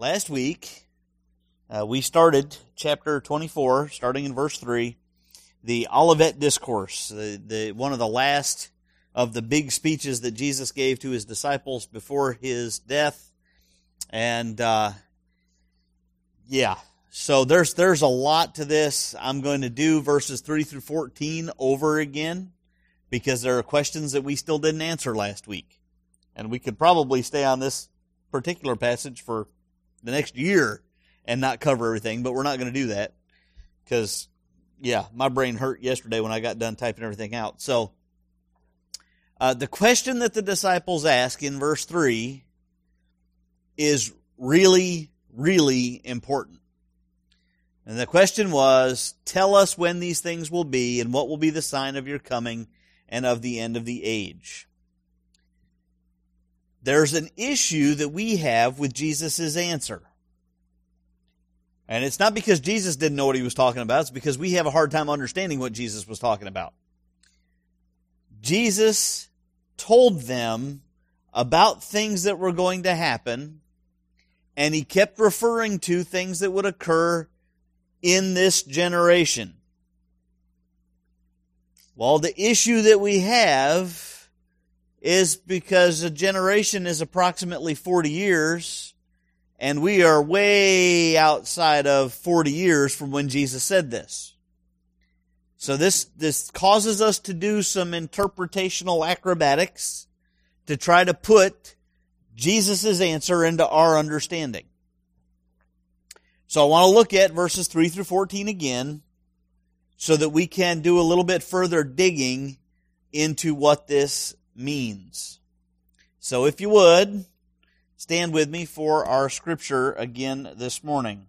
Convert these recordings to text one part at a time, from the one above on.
Last week, uh, we started chapter 24, starting in verse 3, the Olivet Discourse, the, the, one of the last of the big speeches that Jesus gave to his disciples before his death. And, uh, yeah, so there's, there's a lot to this. I'm going to do verses 3 through 14 over again because there are questions that we still didn't answer last week. And we could probably stay on this particular passage for the next year and not cover everything, but we're not going to do that because, yeah, my brain hurt yesterday when I got done typing everything out. So, uh, the question that the disciples ask in verse 3 is really, really important. And the question was, Tell us when these things will be, and what will be the sign of your coming and of the end of the age. There's an issue that we have with Jesus' answer. And it's not because Jesus didn't know what he was talking about, it's because we have a hard time understanding what Jesus was talking about. Jesus told them about things that were going to happen, and he kept referring to things that would occur in this generation. Well, the issue that we have is because a generation is approximately 40 years, and we are way outside of 40 years from when Jesus said this. So this, this causes us to do some interpretational acrobatics to try to put Jesus' answer into our understanding. So I want to look at verses 3 through 14 again so that we can do a little bit further digging into what this means. So if you would, stand with me for our scripture again this morning.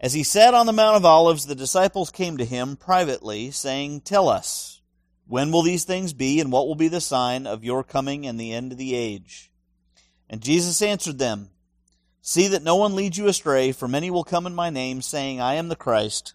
As he sat on the Mount of Olives, the disciples came to him privately, saying, Tell us, when will these things be, and what will be the sign of your coming and the end of the age? And Jesus answered them, See that no one leads you astray, for many will come in my name, saying, I am the Christ,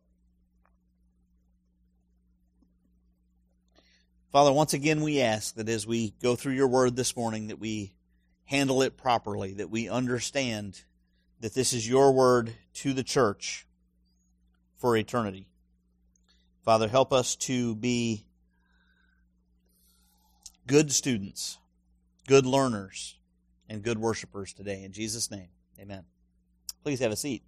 Father, once again we ask that as we go through your word this morning that we handle it properly, that we understand that this is your word to the church for eternity. Father, help us to be good students, good learners, and good worshipers today. In Jesus' name, amen. Please have a seat.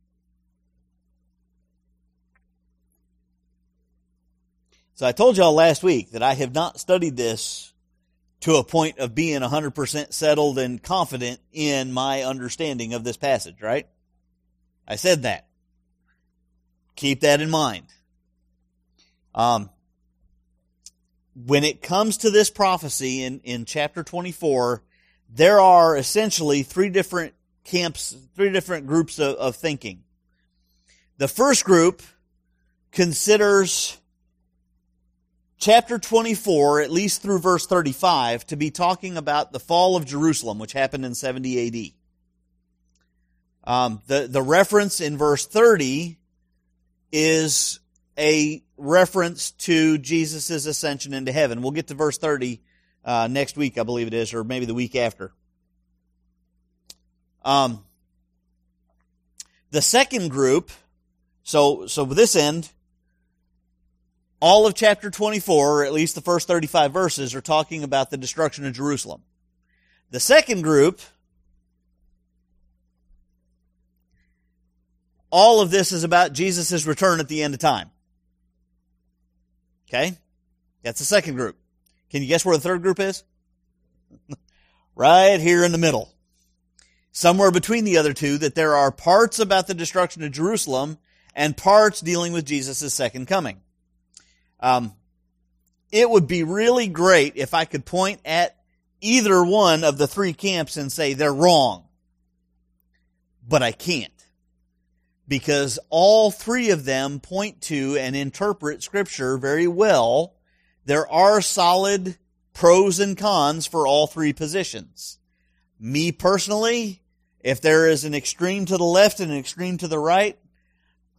So I told y'all last week that I have not studied this to a point of being 100% settled and confident in my understanding of this passage, right? I said that. Keep that in mind. Um, when it comes to this prophecy in, in chapter 24, there are essentially three different camps, three different groups of, of thinking. The first group considers chapter 24, at least through verse 35, to be talking about the fall of Jerusalem, which happened in 70 AD. Um, the, the reference in verse 30 is a reference to Jesus' ascension into heaven. We'll get to verse 30 uh, next week, I believe it is, or maybe the week after. Um, the second group, so so this end, all of chapter 24, or at least the first 35 verses, are talking about the destruction of Jerusalem. The second group, all of this is about Jesus' return at the end of time. Okay? That's the second group. Can you guess where the third group is? right here in the middle. Somewhere between the other two, that there are parts about the destruction of Jerusalem and parts dealing with Jesus' second coming. Um, it would be really great if I could point at either one of the three camps and say they're wrong. But I can't. Because all three of them point to and interpret scripture very well. There are solid pros and cons for all three positions. Me personally, if there is an extreme to the left and an extreme to the right,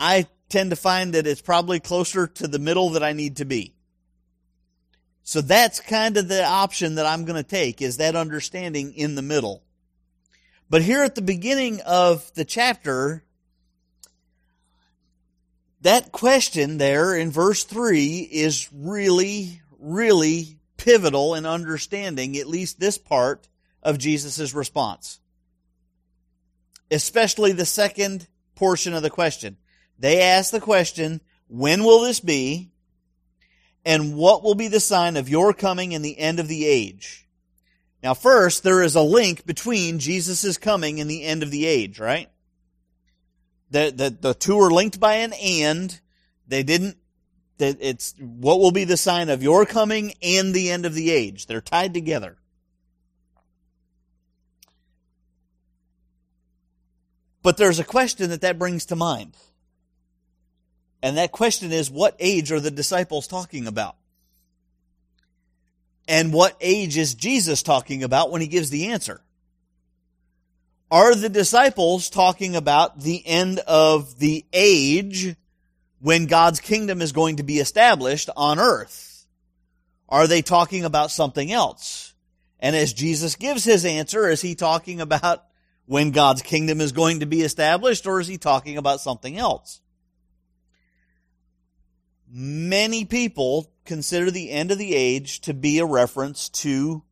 I tend to find that it's probably closer to the middle that I need to be. So that's kind of the option that I'm going to take is that understanding in the middle. But here at the beginning of the chapter, that question there in verse 3 is really, really pivotal in understanding at least this part of Jesus' response. Especially the second portion of the question. They ask the question, when will this be? And what will be the sign of your coming and the end of the age? Now, first, there is a link between Jesus' coming and the end of the age, right? The, the, the two are linked by an and. They didn't, that it's what will be the sign of your coming and the end of the age. They're tied together. But there's a question that that brings to mind. And that question is, what age are the disciples talking about? And what age is Jesus talking about when he gives the answer? Are the disciples talking about the end of the age when God's kingdom is going to be established on earth? Are they talking about something else? And as Jesus gives his answer, is he talking about when God's kingdom is going to be established or is he talking about something else? Many people consider the end of the age to be a reference to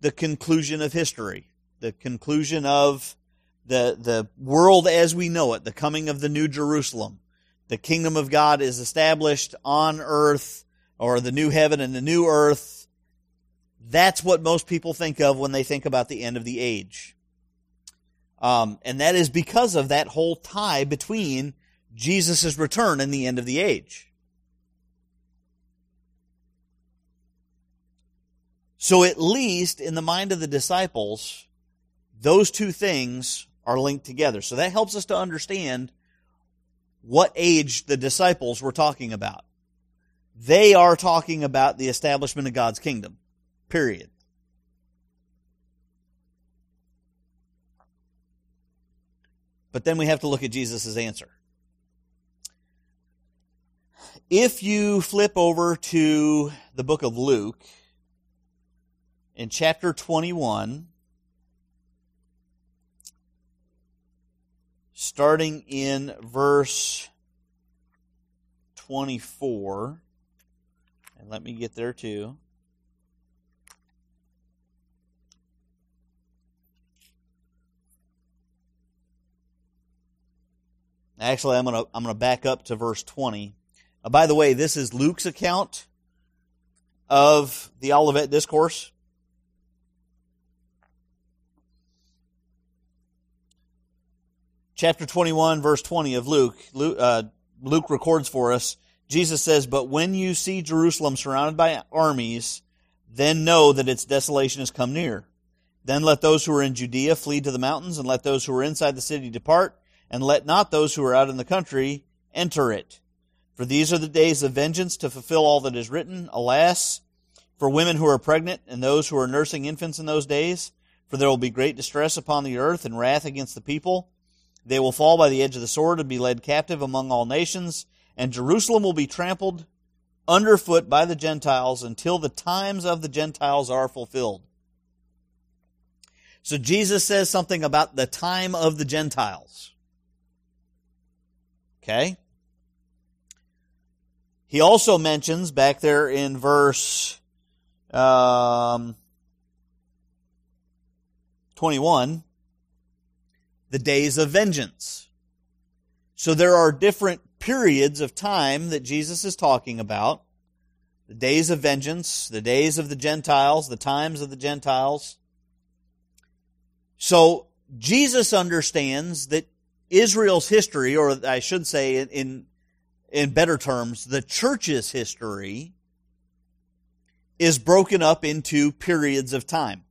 the conclusion of history, the conclusion of the, the world as we know it, the coming of the new Jerusalem. The kingdom of God is established on earth, or the new heaven and the new earth. That's what most people think of when they think about the end of the age. Um, and that is because of that whole tie between Jesus' return and the end of the age. So at least in the mind of the disciples, those two things are linked together. So that helps us to understand what age the disciples were talking about. They are talking about the establishment of God's kingdom. Period. But then we have to look at Jesus' answer. If you flip over to the book of Luke, in chapter 21, starting in verse 24. And let me get there too. Actually, I'm going to I'm going to back up to verse 20. Uh, by the way, this is Luke's account of the Olivet Discourse. Chapter 21, verse 20 of Luke, Luke, uh, Luke records for us, Jesus says, But when you see Jerusalem surrounded by armies, then know that its desolation has come near. Then let those who are in Judea flee to the mountains, and let those who are inside the city depart, and let not those who are out in the country enter it. For these are the days of vengeance to fulfill all that is written. Alas, for women who are pregnant and those who are nursing infants in those days, for there will be great distress upon the earth and wrath against the people they will fall by the edge of the sword and be led captive among all nations, and Jerusalem will be trampled underfoot by the Gentiles until the times of the Gentiles are fulfilled. So Jesus says something about the time of the Gentiles. Okay? He also mentions back there in verse um, 21 the days of vengeance. So there are different periods of time that Jesus is talking about. the days of vengeance, the days of the Gentiles, the times of the Gentiles. So Jesus understands that Israel's history, or I should say in, in better terms, the church's history is broken up into periods of time.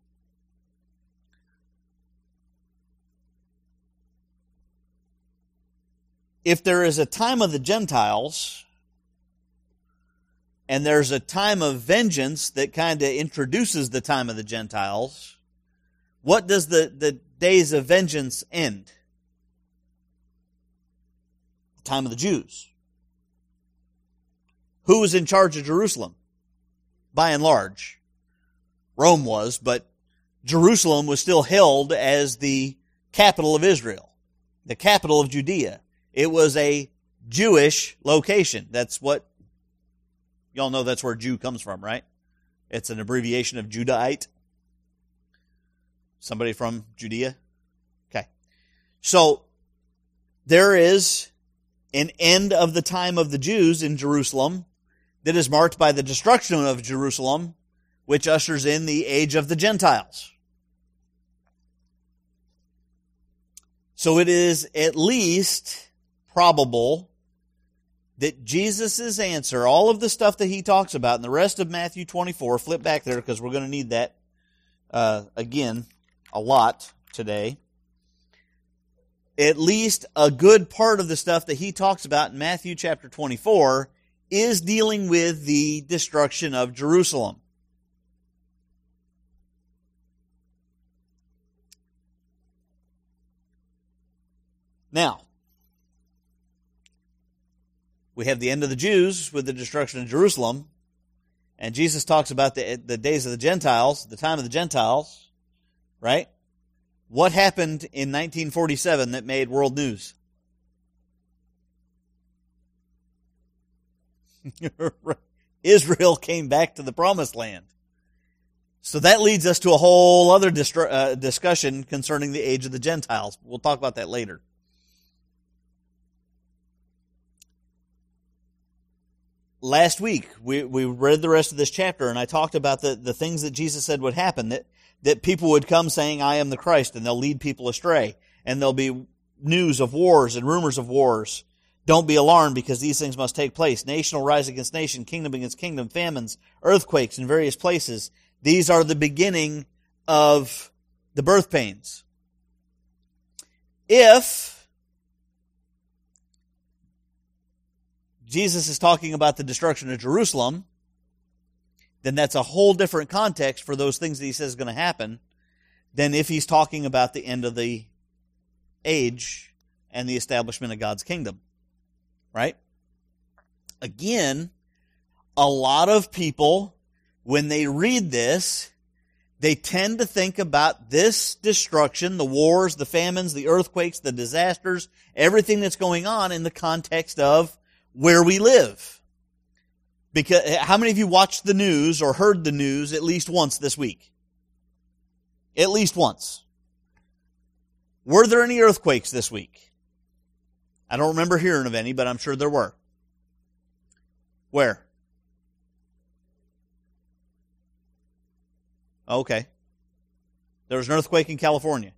If there is a time of the Gentiles, and there's a time of vengeance that kind of introduces the time of the Gentiles, what does the, the days of vengeance end? The time of the Jews. Who was in charge of Jerusalem? By and large. Rome was, but Jerusalem was still held as the capital of Israel, the capital of Judea. It was a Jewish location. That's what Y'all know that's where Jew comes from, right? It's an abbreviation of Judahite. Somebody from Judea? Okay. So, there is an end of the time of the Jews in Jerusalem that is marked by the destruction of Jerusalem, which ushers in the age of the Gentiles. So it is at least probable that Jesus' answer, all of the stuff that he talks about in the rest of Matthew 24, flip back there because we're going to need that uh, again a lot today. At least a good part of the stuff that he talks about in Matthew chapter 24 is dealing with the destruction of Jerusalem. Now, we have the end of the Jews with the destruction of Jerusalem. And Jesus talks about the, the days of the Gentiles, the time of the Gentiles, right? What happened in 1947 that made world news? Israel came back to the promised land. So that leads us to a whole other distru- uh, discussion concerning the age of the Gentiles. We'll talk about that later. Last week we, we read the rest of this chapter and I talked about the, the things that Jesus said would happen, that, that people would come saying, I am the Christ, and they'll lead people astray. And there'll be news of wars and rumors of wars. Don't be alarmed because these things must take place. Nation will rise against nation, kingdom against kingdom, famines, earthquakes in various places. These are the beginning of the birth pains. If Jesus is talking about the destruction of Jerusalem, then that's a whole different context for those things that he says is going to happen than if he's talking about the end of the age and the establishment of God's kingdom. Right? Again, a lot of people, when they read this, they tend to think about this destruction, the wars, the famines, the earthquakes, the disasters, everything that's going on in the context of where we live. Because eh, how many of you watched the news or heard the news at least once this week? At least once. Were there any earthquakes this week? I don't remember hearing of any, but I'm sure there were. Where? Okay. There was an earthquake in California.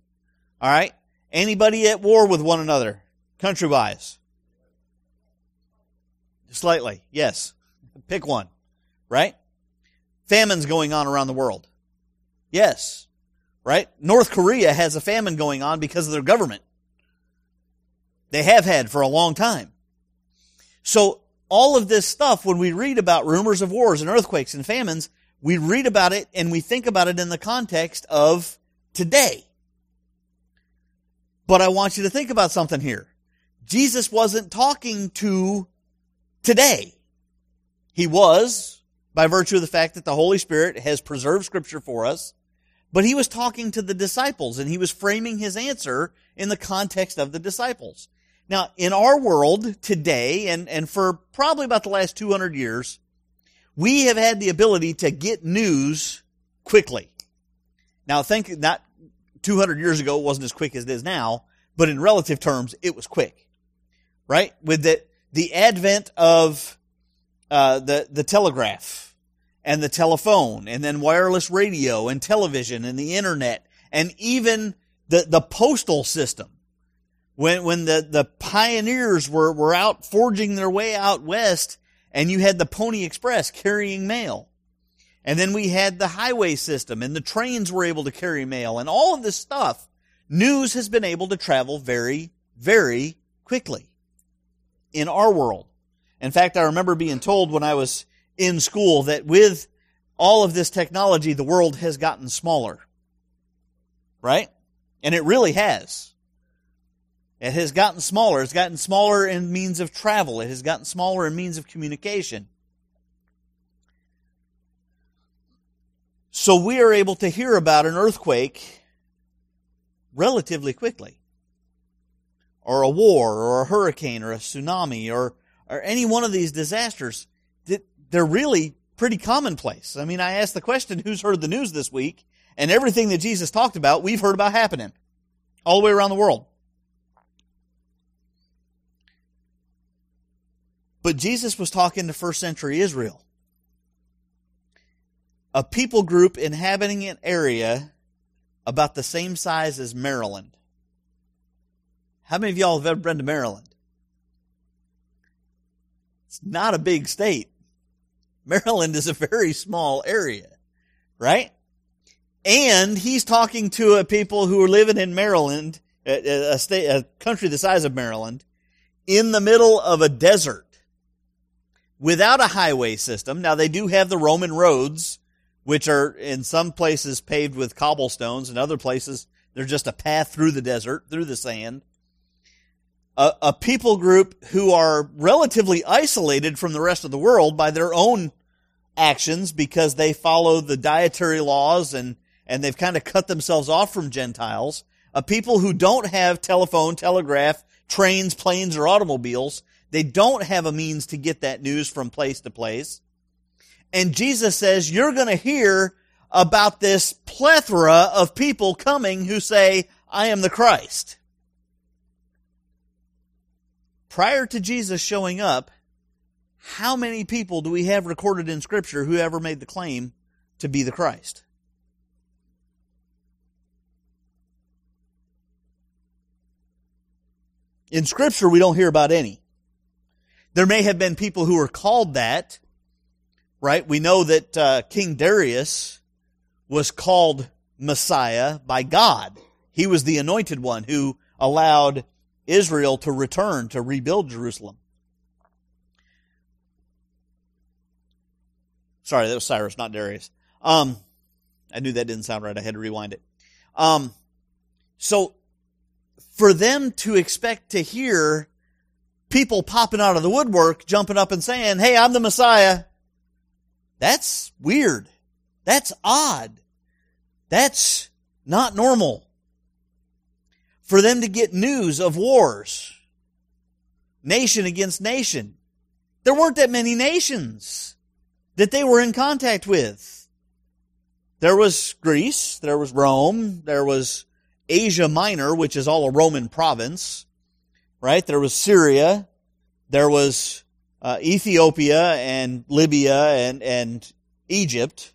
All right. Anybody at war with one another, country wise? Slightly, yes. Pick one, right? Famines going on around the world. Yes, right? North Korea has a famine going on because of their government. They have had for a long time. So all of this stuff, when we read about rumors of wars and earthquakes and famines, we read about it and we think about it in the context of today. But I want you to think about something here. Jesus wasn't talking to today. He was, by virtue of the fact that the Holy Spirit has preserved Scripture for us, but he was talking to the disciples and he was framing his answer in the context of the disciples. Now, in our world today, and, and for probably about the last 200 years, we have had the ability to get news quickly. Now, think not 200 years ago, it wasn't as quick as it is now, but in relative terms, it was quick. Right? With that, the advent of uh, the the telegraph and the telephone and then wireless radio and television and the internet and even the, the postal system. When, when the, the pioneers were, were out forging their way out west and you had the Pony Express carrying mail. And then we had the highway system and the trains were able to carry mail and all of this stuff. News has been able to travel very, very quickly in our world. In fact, I remember being told when I was in school that with all of this technology, the world has gotten smaller. Right? And it really has. It has gotten smaller. It's gotten smaller in means of travel. It has gotten smaller in means of communication. So we are able to hear about an earthquake relatively quickly. Or a war, or a hurricane, or a tsunami, or, or any one of these disasters. They're really pretty commonplace. I mean, I asked the question, who's heard the news this week? And everything that Jesus talked about, we've heard about happening all the way around the world. But Jesus was talking to first century Israel a people group inhabiting an area about the same size as Maryland. How many of y'all have ever been to Maryland? It's not a big state. Maryland is a very small area, right? And he's talking to a people who are living in Maryland, a, a state, a country the size of Maryland, in the middle of a desert without a highway system. Now they do have the Roman roads which are in some places paved with cobblestones, and other places they're just a path through the desert, through the sand. A, a, people group who are relatively isolated from the rest of the world by their own actions because they follow the dietary laws and, and they've kind of cut themselves off from Gentiles. A people who don't have telephone, telegraph, trains, planes, or automobiles. They don't have a means to get that news from place to place. And Jesus says, you're going to hear about this plethora of people coming who say, I am the Christ. Prior to Jesus showing up, how many people do we have recorded in Scripture who ever made the claim to be the Christ? In Scripture, we don't hear about any. There may have been people who were called that, right? We know that uh, King Darius was called Messiah by God. He was the anointed one who allowed Israel to return to rebuild Jerusalem. Sorry, that was Cyrus, not Darius. Um, I knew that didn't sound right. I had to rewind it. Um, so for them to expect to hear people popping out of the woodwork, jumping up and saying, Hey, I'm the Messiah. That's weird. That's odd. That's not normal. For them to get news of wars, nation against nation. There weren't that many nations that they were in contact with. There was Greece, there was Rome, there was Asia Minor, which is all a Roman province, right? There was Syria, there was uh, Ethiopia and Libya and, and Egypt.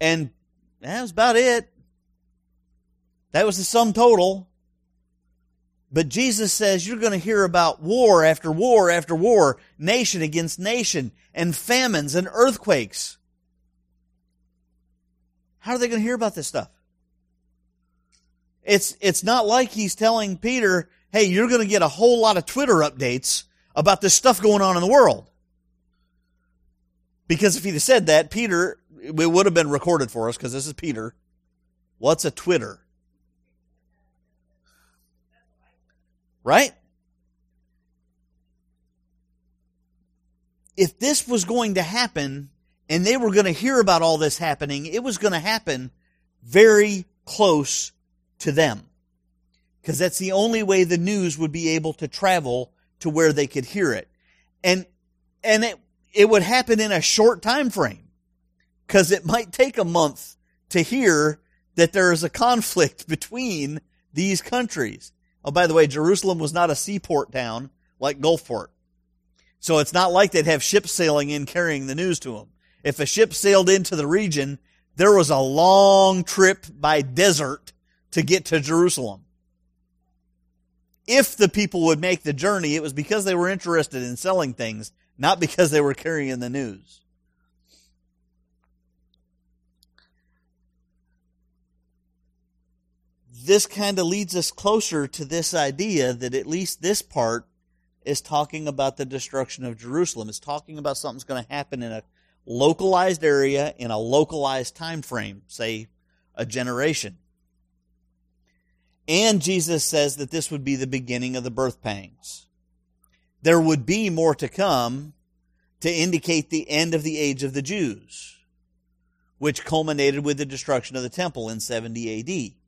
And that was about it. That was the sum total. But Jesus says you're going to hear about war after war after war, nation against nation, and famines and earthquakes. How are they going to hear about this stuff? It's, it's not like he's telling Peter, hey, you're going to get a whole lot of Twitter updates about this stuff going on in the world. Because if he'd have said that, Peter, it would have been recorded for us because this is Peter. What's a Twitter? Right? If this was going to happen and they were going to hear about all this happening, it was going to happen very close to them. Because that's the only way the news would be able to travel to where they could hear it. And, and it, it would happen in a short time frame because it might take a month to hear that there is a conflict between these countries. Oh, by the way, Jerusalem was not a seaport town like Gulfport. So it's not like they'd have ships sailing in carrying the news to them. If a ship sailed into the region, there was a long trip by desert to get to Jerusalem. If the people would make the journey, it was because they were interested in selling things, not because they were carrying the news. This kind of leads us closer to this idea that at least this part is talking about the destruction of Jerusalem. It's talking about something's going to happen in a localized area in a localized time frame, say a generation. And Jesus says that this would be the beginning of the birth pangs. There would be more to come to indicate the end of the age of the Jews, which culminated with the destruction of the temple in 70 AD.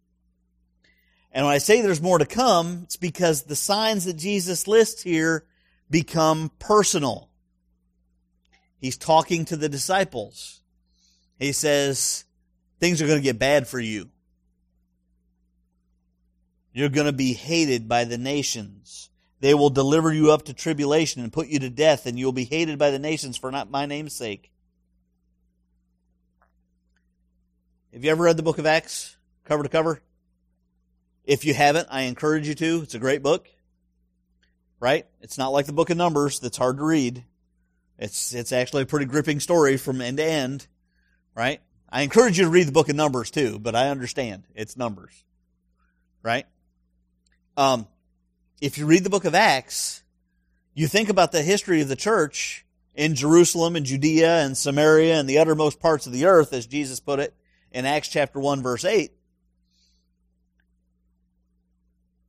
And when I say there's more to come, it's because the signs that Jesus lists here become personal. He's talking to the disciples. He says, things are going to get bad for you. You're going to be hated by the nations. They will deliver you up to tribulation and put you to death, and you'll be hated by the nations for not my name's sake. Have you ever read the book of Acts, cover to cover? If you haven't, I encourage you to. It's a great book. Right? It's not like the book of Numbers that's hard to read. It's, it's actually a pretty gripping story from end to end. Right? I encourage you to read the book of Numbers too, but I understand. It's Numbers. Right? Um, if you read the book of Acts, you think about the history of the church in Jerusalem and Judea and Samaria and the uttermost parts of the earth, as Jesus put it in Acts chapter 1 verse 8.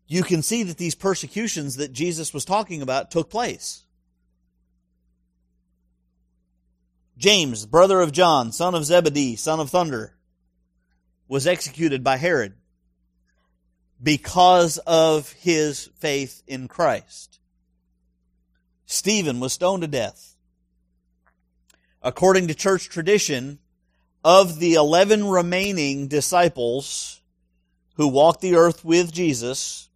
You can see that these persecutions that Jesus was talking about took place. James, brother of John, son of Zebedee, son of thunder, was executed by Herod because of his faith in Christ. Stephen was stoned to death. According to church tradition, of the 11 remaining disciples who walked the earth with Jesus,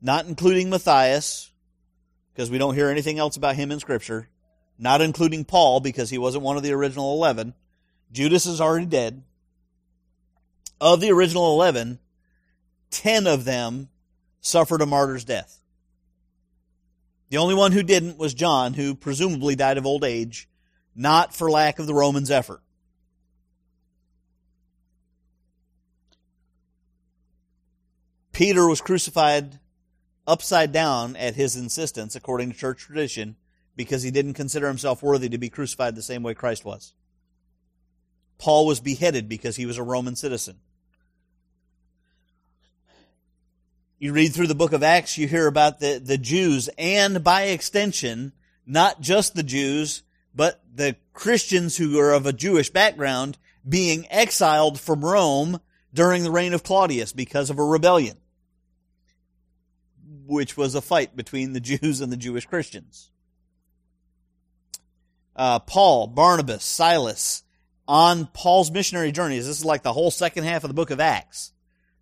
not including Matthias, because we don't hear anything else about him in Scripture, not including Paul, because he wasn't one of the original 11. Judas is already dead. Of the original 11, 10 of them suffered a martyr's death. The only one who didn't was John, who presumably died of old age, not for lack of the Romans' effort. Peter was crucified upside down at his insistence, according to church tradition, because he didn't consider himself worthy to be crucified the same way Christ was. Paul was beheaded because he was a Roman citizen. You read through the book of Acts, you hear about the, the Jews, and by extension, not just the Jews, but the Christians who are of a Jewish background being exiled from Rome during the reign of Claudius because of a rebellion which was a fight between the Jews and the Jewish Christians. Uh, Paul, Barnabas, Silas, on Paul's missionary journeys. This is like the whole second half of the book of Acts,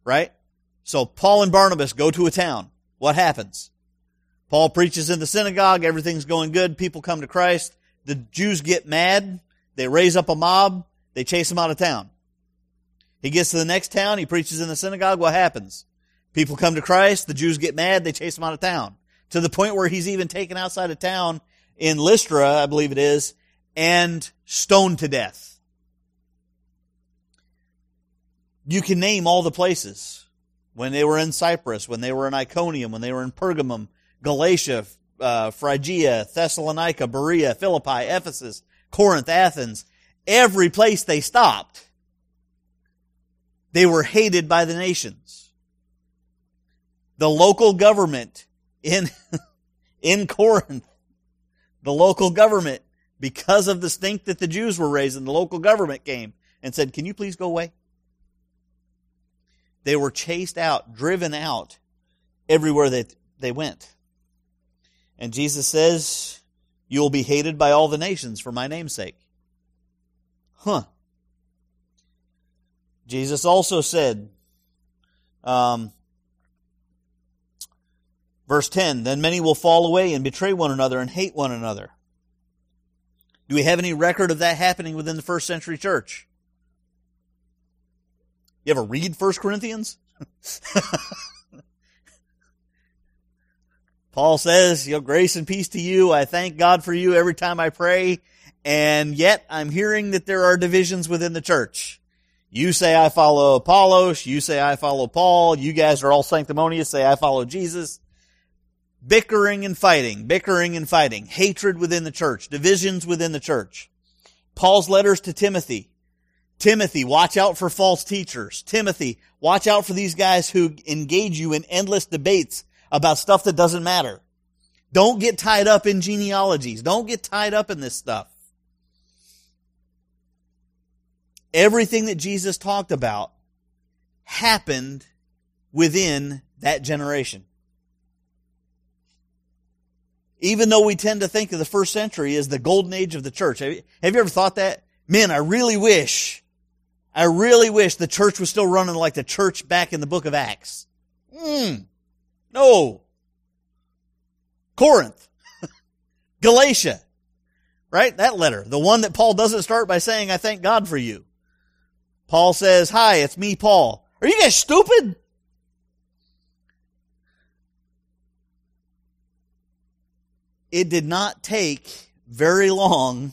right? So Paul and Barnabas go to a town. What happens? Paul preaches in the synagogue. Everything's going good. People come to Christ. The Jews get mad. They raise up a mob. They chase him out of town. He gets to the next town. He preaches in the synagogue. What happens? People come to Christ, the Jews get mad, they chase him out of town. To the point where he's even taken outside of town in Lystra, I believe it is, and stoned to death. You can name all the places. When they were in Cyprus, when they were in Iconium, when they were in Pergamum, Galatia, uh, Phrygia, Thessalonica, Berea, Philippi, Ephesus, Corinth, Athens, every place they stopped, they were hated by the nations the local government in, in Corinth, the local government, because of the stink that the Jews were raising, the local government came and said, Can you please go away? They were chased out, driven out everywhere that they went. And Jesus says, You will be hated by all the nations for my name's sake. Huh. Jesus also said, um, Verse 10 Then many will fall away and betray one another and hate one another. Do we have any record of that happening within the first century church? You ever read 1 Corinthians? Paul says, you know, grace and peace to you. I thank God for you every time I pray. And yet I'm hearing that there are divisions within the church. You say I follow Apollos. You say I follow Paul. You guys are all sanctimonious. Say I follow Jesus. Bickering and fighting, bickering and fighting, hatred within the church, divisions within the church. Paul's letters to Timothy. Timothy, watch out for false teachers. Timothy, watch out for these guys who engage you in endless debates about stuff that doesn't matter. Don't get tied up in genealogies. Don't get tied up in this stuff. Everything that Jesus talked about happened within that generation. Even though we tend to think of the first century as the golden age of the church. Have you, have you ever thought that? Man, I really wish, I really wish the church was still running like the church back in the book of Acts. Hmm. No. Corinth. Galatia. Right? That letter. The one that Paul doesn't start by saying, I thank God for you. Paul says, Hi, it's me, Paul. Are you guys stupid? It did not take very long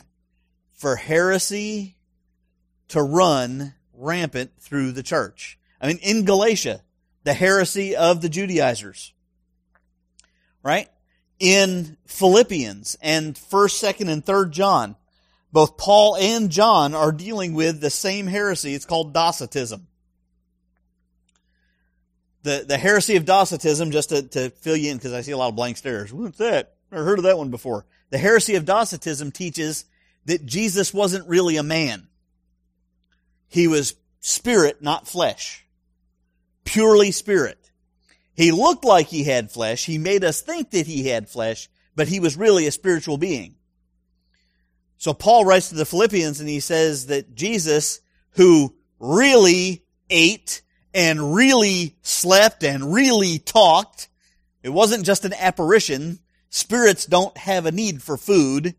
for heresy to run rampant through the church. I mean, in Galatia, the heresy of the Judaizers. Right? In Philippians and 1st, 2nd, and 3rd John, both Paul and John are dealing with the same heresy. It's called Docetism. The, the heresy of Docetism, just to, to fill you in, because I see a lot of blank stares. What's that? Never heard of that one before. The heresy of Docetism teaches that Jesus wasn't really a man. He was spirit, not flesh purely spirit. He looked like he had flesh. He made us think that he had flesh, but he was really a spiritual being. So Paul writes to the Philippians and he says that Jesus, who really ate and really slept and really talked, it wasn't just an apparition. Spirits don't have a need for food,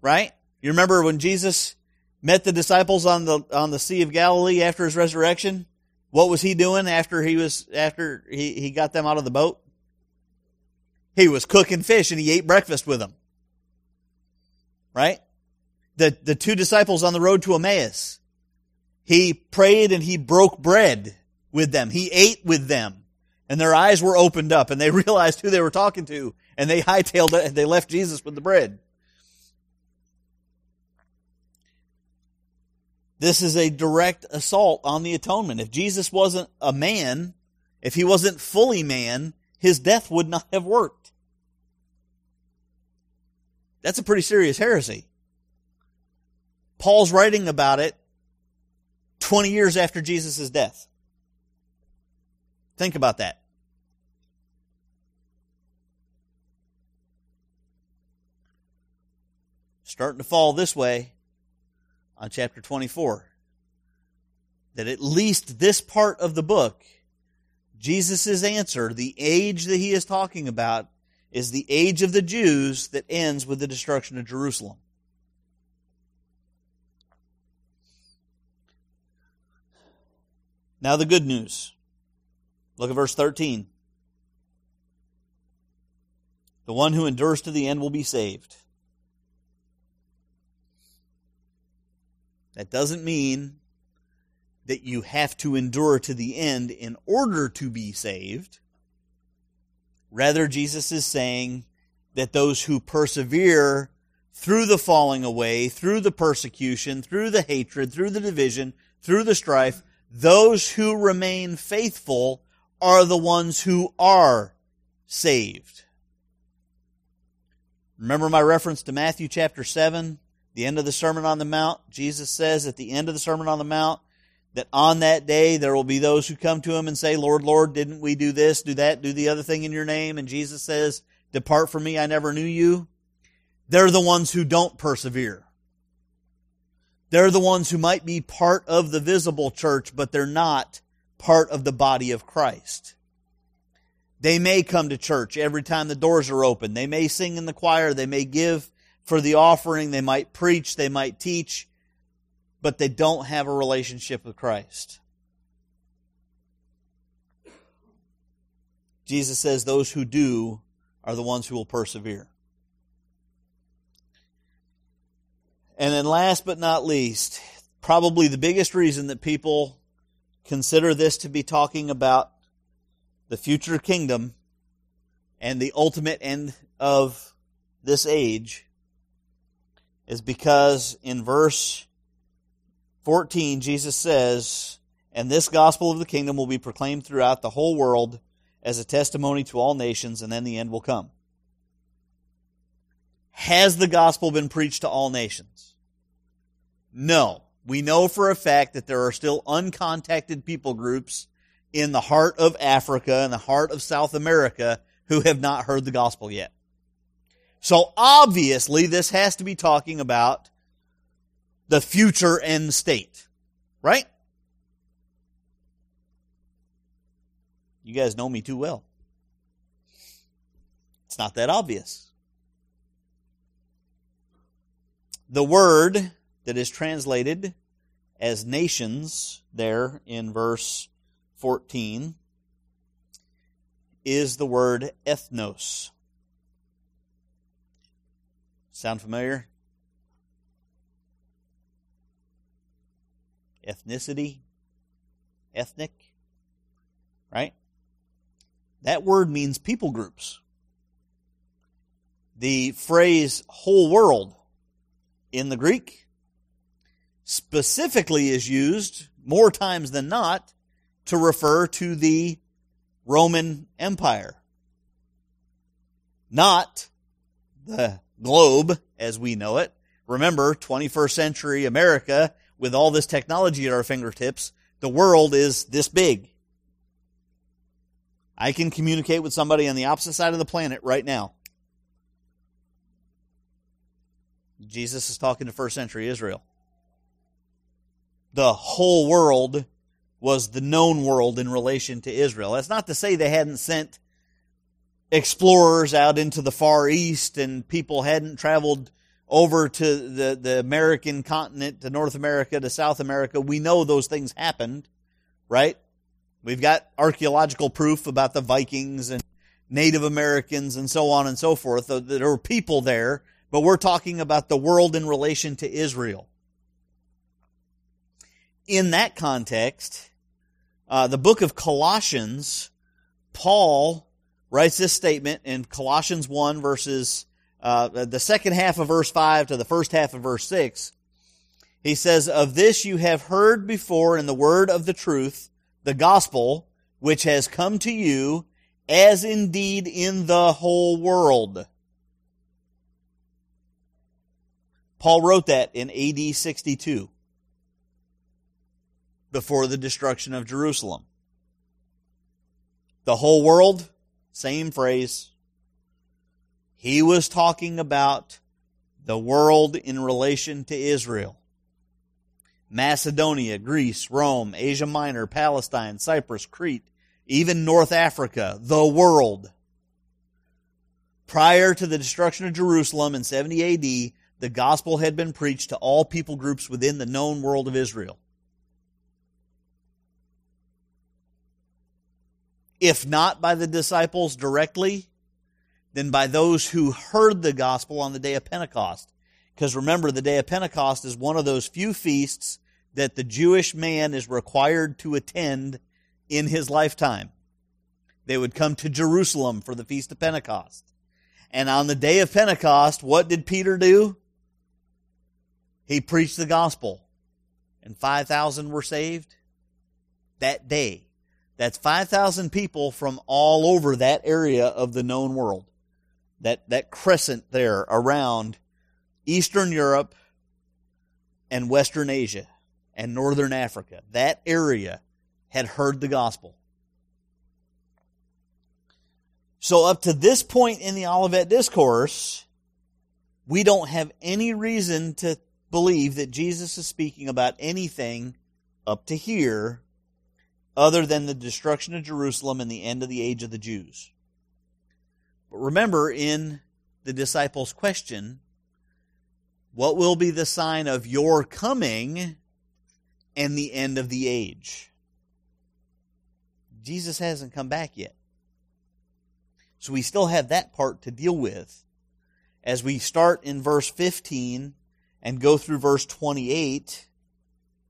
right? You remember when Jesus met the disciples on the, on the Sea of Galilee after his resurrection? What was he doing after he was after he, he got them out of the boat? He was cooking fish and he ate breakfast with them. Right? The the two disciples on the road to Emmaus. He prayed and he broke bread with them. He ate with them. And their eyes were opened up and they realized who they were talking to and they hightailed it and they left Jesus with the bread. This is a direct assault on the atonement. If Jesus wasn't a man, if he wasn't fully man, his death would not have worked. That's a pretty serious heresy. Paul's writing about it 20 years after Jesus' death. Think about that. Starting to fall this way on chapter 24. That at least this part of the book, Jesus' answer, the age that he is talking about, is the age of the Jews that ends with the destruction of Jerusalem. Now, the good news. Look at verse 13. The one who endures to the end will be saved. That doesn't mean that you have to endure to the end in order to be saved. Rather, Jesus is saying that those who persevere through the falling away, through the persecution, through the hatred, through the division, through the strife, those who remain faithful are the ones who are saved. Remember my reference to Matthew chapter 7? The end of the Sermon on the Mount, Jesus says at the end of the Sermon on the Mount that on that day there will be those who come to him and say, Lord, Lord, didn't we do this, do that, do the other thing in your name? And Jesus says, Depart from me, I never knew you. They're the ones who don't persevere. They're the ones who might be part of the visible church, but they're not part of the body of Christ. They may come to church every time the doors are open. They may sing in the choir. They may give for the offering, they might preach, they might teach, but they don't have a relationship with Christ. Jesus says those who do are the ones who will persevere. And then last but not least, probably the biggest reason that people consider this to be talking about the future kingdom and the ultimate end of this age is because in verse 14, Jesus says, And this gospel of the kingdom will be proclaimed throughout the whole world as a testimony to all nations, and then the end will come. Has the gospel been preached to all nations? No. We know for a fact that there are still uncontacted people groups in the heart of Africa and the heart of South America who have not heard the gospel yet. So obviously this has to be talking about the future end state. Right? You guys know me too well. It's not that obvious. The word that is translated as nations there in verse 14 is the word ethnos. Sound familiar? Ethnicity, ethnic, right? That word means people groups. The phrase whole world in the Greek specifically is used more times than not to refer to the Roman Empire. Not the globe as we know it. Remember, 21st century America, with all this technology at our fingertips, the world is this big. I can communicate with somebody on the opposite side of the planet right now. Jesus is talking to first century Israel the whole world was the known world in relation to Israel. That's not to say they hadn't sent explorers out into the Far East and people hadn't traveled over to the, the American continent, to North America, to South America. We know those things happened, right? We've got archaeological proof about the Vikings and Native Americans and so on and so forth. There were people there, but we're talking about the world in relation to Israel in that context, uh, the book of Colossians, Paul writes this statement in Colossians 1 verses, uh, the second half of verse 5 to the first half of verse 6. He says, Of this you have heard before in the word of the truth, the gospel, which has come to you, as indeed in the whole world. Paul wrote that in AD 62 before the destruction of Jerusalem. The whole world, same phrase. He was talking about the world in relation to Israel. Macedonia, Greece, Rome, Asia Minor, Palestine, Cyprus, Crete, even North Africa, the world. Prior to the destruction of Jerusalem in 70 AD, the gospel had been preached to all people groups within the known world of Israel. If not by the disciples directly, then by those who heard the gospel on the day of Pentecost. Because remember, the day of Pentecost is one of those few feasts that the Jewish man is required to attend in his lifetime. They would come to Jerusalem for the Feast of Pentecost. And on the day of Pentecost, what did Peter do? He preached the gospel. And 5,000 were saved that day. That's 5,000 people from all over that area of the known world. That, that crescent there around Eastern Europe and Western Asia and Northern Africa. That area had heard the gospel. So up to this point in the Olivet Discourse, we don't have any reason to believe that Jesus is speaking about anything up to here other than the destruction of Jerusalem and the end of the age of the Jews. But remember, in the disciples' question, What will be the sign of your coming and the end of the age? Jesus hasn't come back yet. So we still have that part to deal with. As we start in verse 15 and go through verse 28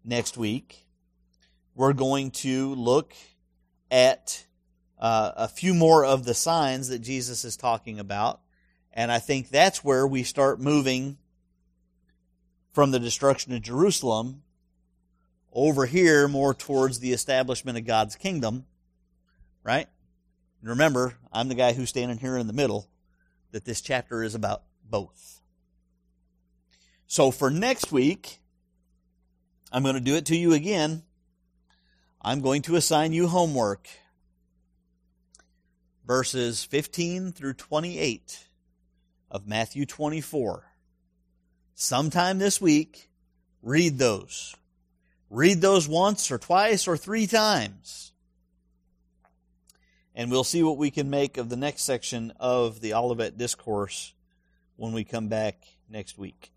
next week, we're going to look at uh, a few more of the signs that Jesus is talking about. And I think that's where we start moving from the destruction of Jerusalem over here more towards the establishment of God's kingdom, right? And remember, I'm the guy who's standing here in the middle, that this chapter is about both. So for next week, I'm going to do it to you again. I'm going to assign you homework. Verses 15 through 28 of Matthew 24. Sometime this week, read those. Read those once or twice or three times. And we'll see what we can make of the next section of the Olivet Discourse when we come back next week.